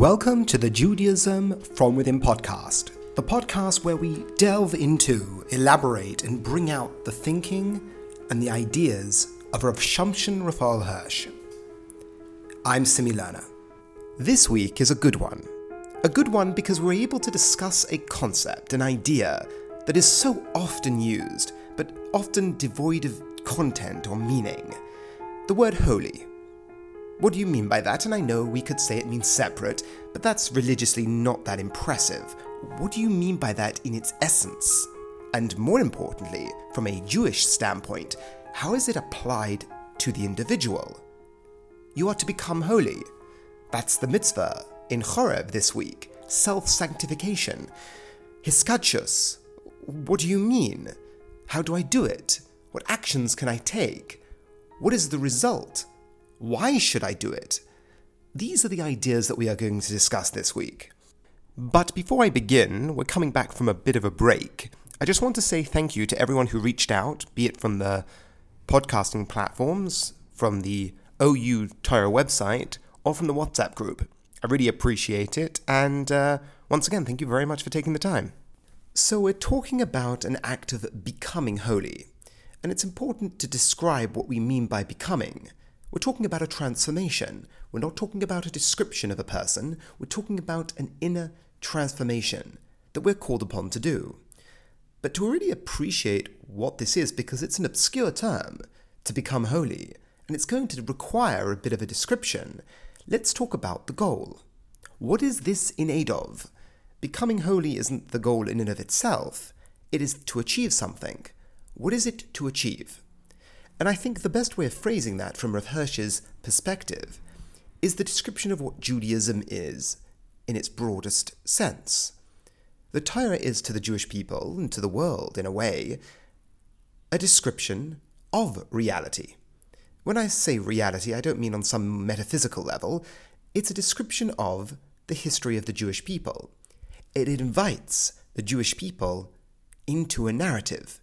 Welcome to the Judaism From Within podcast, the podcast where we delve into, elaborate, and bring out the thinking and the ideas of Rav Shimshon Raphael Hirsch. I'm Simi Lerner. This week is a good one. A good one because we're able to discuss a concept, an idea that is so often used, but often devoid of content or meaning. The word holy. What do you mean by that? And I know we could say it means separate, but that's religiously not that impressive. What do you mean by that in its essence? And more importantly, from a Jewish standpoint, how is it applied to the individual? You are to become holy. That's the mitzvah in Chorev this week self sanctification. Hiskadshus. What do you mean? How do I do it? What actions can I take? What is the result? Why should I do it? These are the ideas that we are going to discuss this week. But before I begin, we're coming back from a bit of a break. I just want to say thank you to everyone who reached out, be it from the podcasting platforms, from the OU Torah website, or from the WhatsApp group. I really appreciate it, and uh, once again, thank you very much for taking the time. So, we're talking about an act of becoming holy, and it's important to describe what we mean by becoming. We're talking about a transformation. We're not talking about a description of a person. We're talking about an inner transformation that we're called upon to do. But to really appreciate what this is, because it's an obscure term, to become holy, and it's going to require a bit of a description, let's talk about the goal. What is this in aid of? Becoming holy isn't the goal in and of itself, it is to achieve something. What is it to achieve? And I think the best way of phrasing that from Rav Hirsch's perspective is the description of what Judaism is in its broadest sense. The Torah is to the Jewish people and to the world, in a way, a description of reality. When I say reality, I don't mean on some metaphysical level. It's a description of the history of the Jewish people. It invites the Jewish people into a narrative.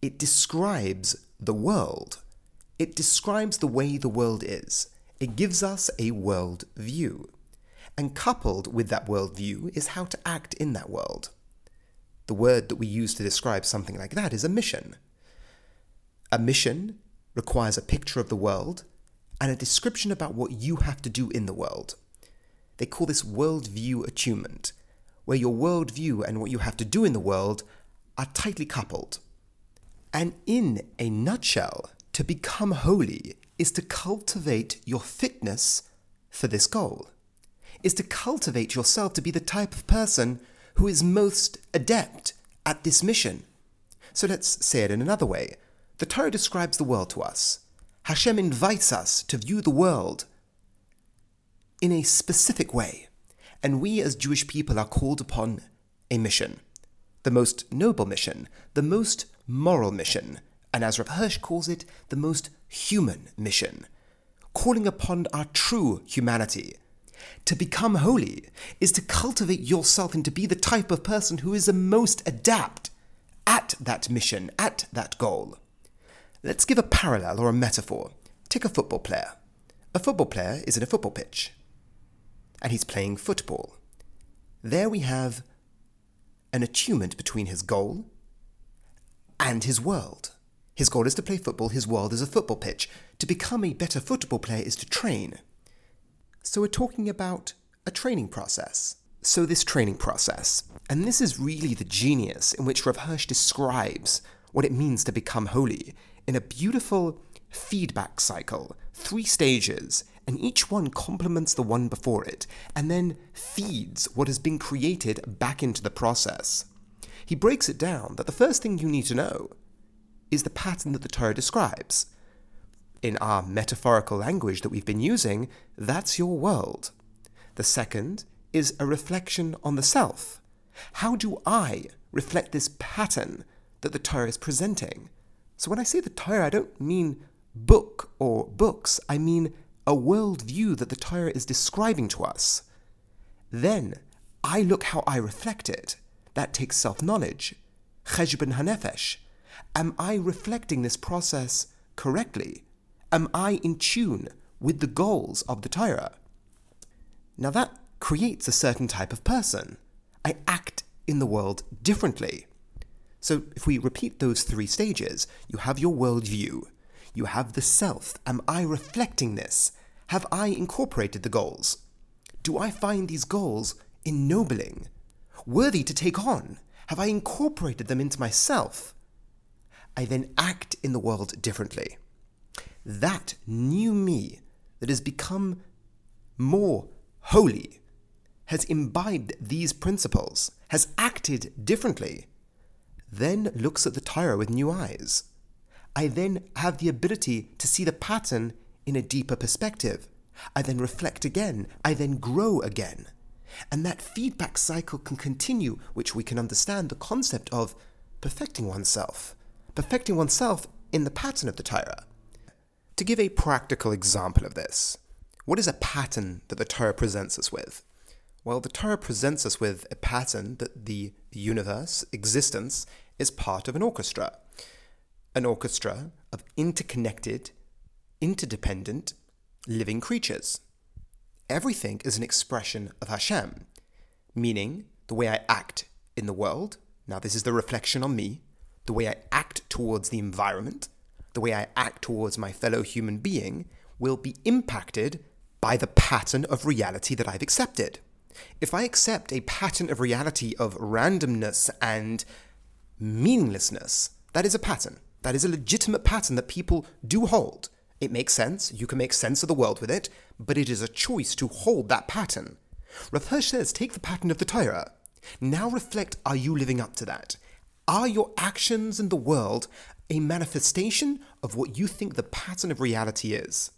It describes the world. It describes the way the world is. It gives us a world view. And coupled with that world view is how to act in that world. The word that we use to describe something like that is a mission. A mission requires a picture of the world and a description about what you have to do in the world. They call this worldview attunement, where your worldview and what you have to do in the world are tightly coupled. And in a nutshell, to become holy is to cultivate your fitness for this goal, is to cultivate yourself to be the type of person who is most adept at this mission. So let's say it in another way. The Torah describes the world to us. Hashem invites us to view the world in a specific way, and we as Jewish people are called upon a mission the most noble mission, the most moral mission, and as Rav Hirsch calls it, the most human mission, calling upon our true humanity. To become holy is to cultivate yourself and to be the type of person who is the most adept at that mission, at that goal. Let's give a parallel or a metaphor. Take a football player. A football player is in a football pitch, and he's playing football. There we have an attunement between his goal and his world. His goal is to play football, his world is a football pitch. To become a better football player is to train. So we're talking about a training process. So, this training process, and this is really the genius in which Rav Hirsch describes what it means to become holy in a beautiful feedback cycle, three stages, and each one complements the one before it, and then feeds what has been created back into the process. He breaks it down that the first thing you need to know is the pattern that the Torah describes. In our metaphorical language that we've been using, that's your world. The second is a reflection on the self. How do I reflect this pattern that the Torah is presenting? So when I say the Torah, I don't mean book or books, I mean a world view that the Torah is describing to us. Then I look how I reflect it. That takes self knowledge. Cheshbon Hanefesh. Am I reflecting this process correctly? Am I in tune with the goals of the Torah? Now, that creates a certain type of person. I act in the world differently. So, if we repeat those three stages, you have your worldview, you have the self. Am I reflecting this? Have I incorporated the goals? Do I find these goals ennobling, worthy to take on? Have I incorporated them into myself? I then act in the world differently. That new me that has become more holy has imbibed these principles, has acted differently, then looks at the Torah with new eyes. I then have the ability to see the pattern in a deeper perspective. I then reflect again. I then grow again. And that feedback cycle can continue, which we can understand the concept of perfecting oneself. Perfecting oneself in the pattern of the Torah. To give a practical example of this, what is a pattern that the Torah presents us with? Well, the Torah presents us with a pattern that the universe, existence, is part of an orchestra. An orchestra of interconnected, interdependent, living creatures. Everything is an expression of Hashem, meaning the way I act in the world, now this is the reflection on me, the way I act towards the environment, the way I act towards my fellow human being, will be impacted by the pattern of reality that I've accepted. If I accept a pattern of reality of randomness and meaninglessness, that is a pattern. That is a legitimate pattern that people do hold. It makes sense, you can make sense of the world with it, but it is a choice to hold that pattern. Rav says, take the pattern of the Torah. Now reflect, are you living up to that? Are your actions in the world a manifestation of what you think the pattern of reality is?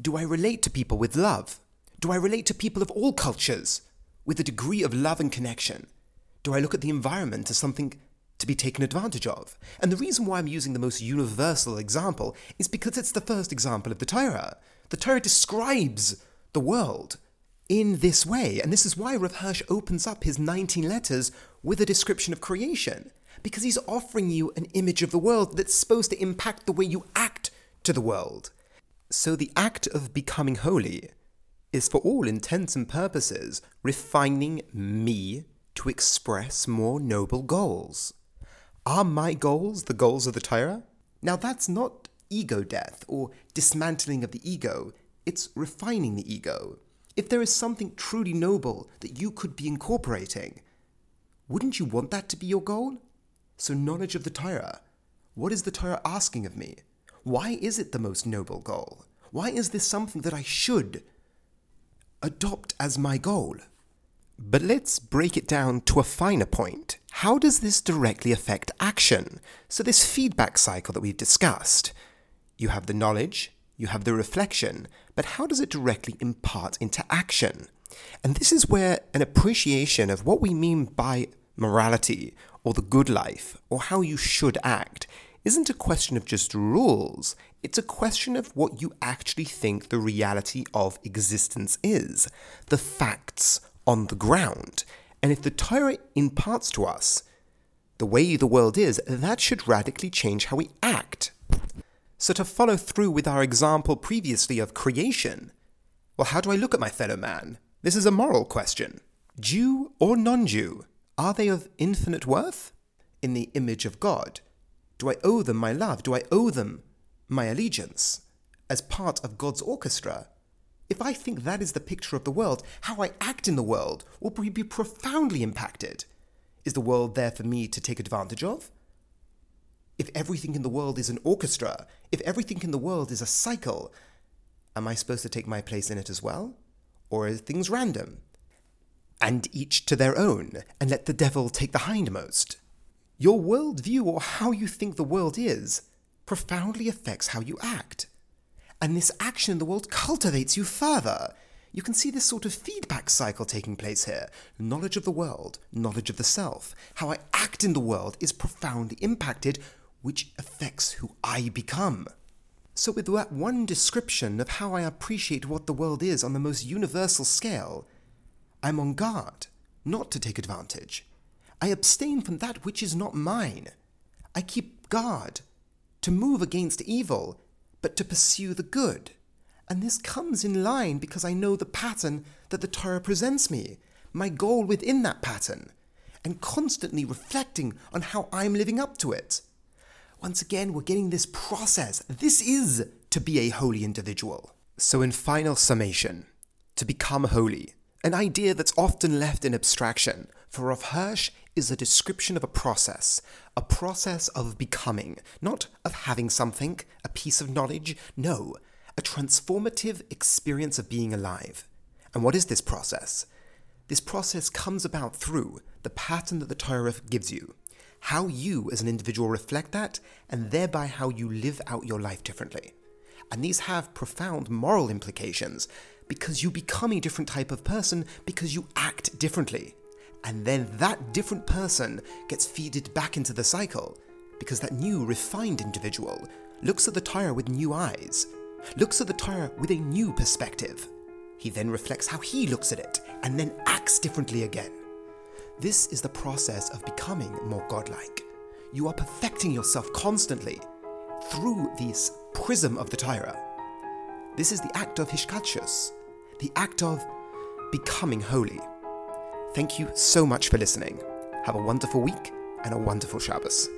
Do I relate to people with love? Do I relate to people of all cultures with a degree of love and connection? Do I look at the environment as something to be taken advantage of? And the reason why I'm using the most universal example is because it's the first example of the Torah. The Torah describes the world in this way, and this is why Rav Hirsch opens up his 19 letters with a description of creation, because he's offering you an image of the world that's supposed to impact the way you act to the world. So the act of becoming holy is, for all intents and purposes, refining me to express more noble goals. Are my goals the goals of the Torah? Now, that's not ego death or dismantling of the ego, it's refining the ego. If there is something truly noble that you could be incorporating, wouldn't you want that to be your goal? So, knowledge of the Torah. What is the Torah asking of me? Why is it the most noble goal? Why is this something that I should adopt as my goal? But let's break it down to a finer point. How does this directly affect action? So, this feedback cycle that we've discussed you have the knowledge, you have the reflection, but how does it directly impart into action? And this is where an appreciation of what we mean by morality or the good life or how you should act isn't a question of just rules, it's a question of what you actually think the reality of existence is, the facts on the ground. And if the Torah imparts to us the way the world is, that should radically change how we act. So, to follow through with our example previously of creation, well, how do I look at my fellow man? This is a moral question. Jew or non Jew, are they of infinite worth? In the image of God, do I owe them my love? Do I owe them my allegiance as part of God's orchestra? If I think that is the picture of the world, how I act in the world will be profoundly impacted. Is the world there for me to take advantage of? If everything in the world is an orchestra, if everything in the world is a cycle, am I supposed to take my place in it as well? Or are things random? And each to their own, and let the devil take the hindmost. Your worldview or how you think the world is profoundly affects how you act. And this action in the world cultivates you further. You can see this sort of feedback cycle taking place here. Knowledge of the world, knowledge of the self. How I act in the world is profoundly impacted, which affects who I become. So, with that one description of how I appreciate what the world is on the most universal scale, I'm on guard not to take advantage. I abstain from that which is not mine. I keep guard to move against evil, but to pursue the good. And this comes in line because I know the pattern that the Torah presents me, my goal within that pattern, and constantly reflecting on how I'm living up to it. Once again, we're getting this process. This is to be a holy individual. So, in final summation, to become holy, an idea that's often left in abstraction, for Rav Hirsch is a description of a process, a process of becoming, not of having something, a piece of knowledge, no, a transformative experience of being alive. And what is this process? This process comes about through the pattern that the Torah gives you, how you as an individual reflect that, and thereby how you live out your life differently. And these have profound moral implications because you become a different type of person because you act differently. And then that different person gets feeded back into the cycle because that new, refined individual looks at the Torah with new eyes, looks at the Torah with a new perspective. He then reflects how he looks at it and then acts differently again. This is the process of becoming more godlike. You are perfecting yourself constantly through this prism of the Torah. This is the act of Hiskadshus, the act of becoming holy. Thank you so much for listening. Have a wonderful week and a wonderful Shabbos.